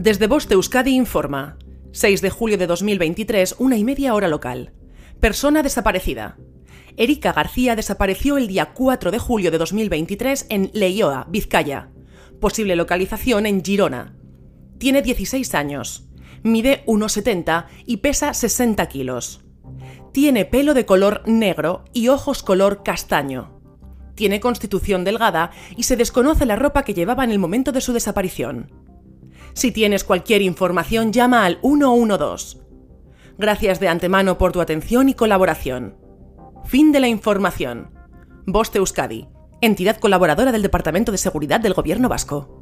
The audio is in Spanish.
Desde Voz Euskadi informa. 6 de julio de 2023, una y media hora local. Persona desaparecida. Erika García desapareció el día 4 de julio de 2023 en Leioa, Vizcaya. Posible localización en Girona. Tiene 16 años. Mide 1,70 y pesa 60 kilos. Tiene pelo de color negro y ojos color castaño. Tiene constitución delgada y se desconoce la ropa que llevaba en el momento de su desaparición. Si tienes cualquier información, llama al 112. Gracias de antemano por tu atención y colaboración. Fin de la información. Voste Euskadi, entidad colaboradora del Departamento de Seguridad del Gobierno Vasco.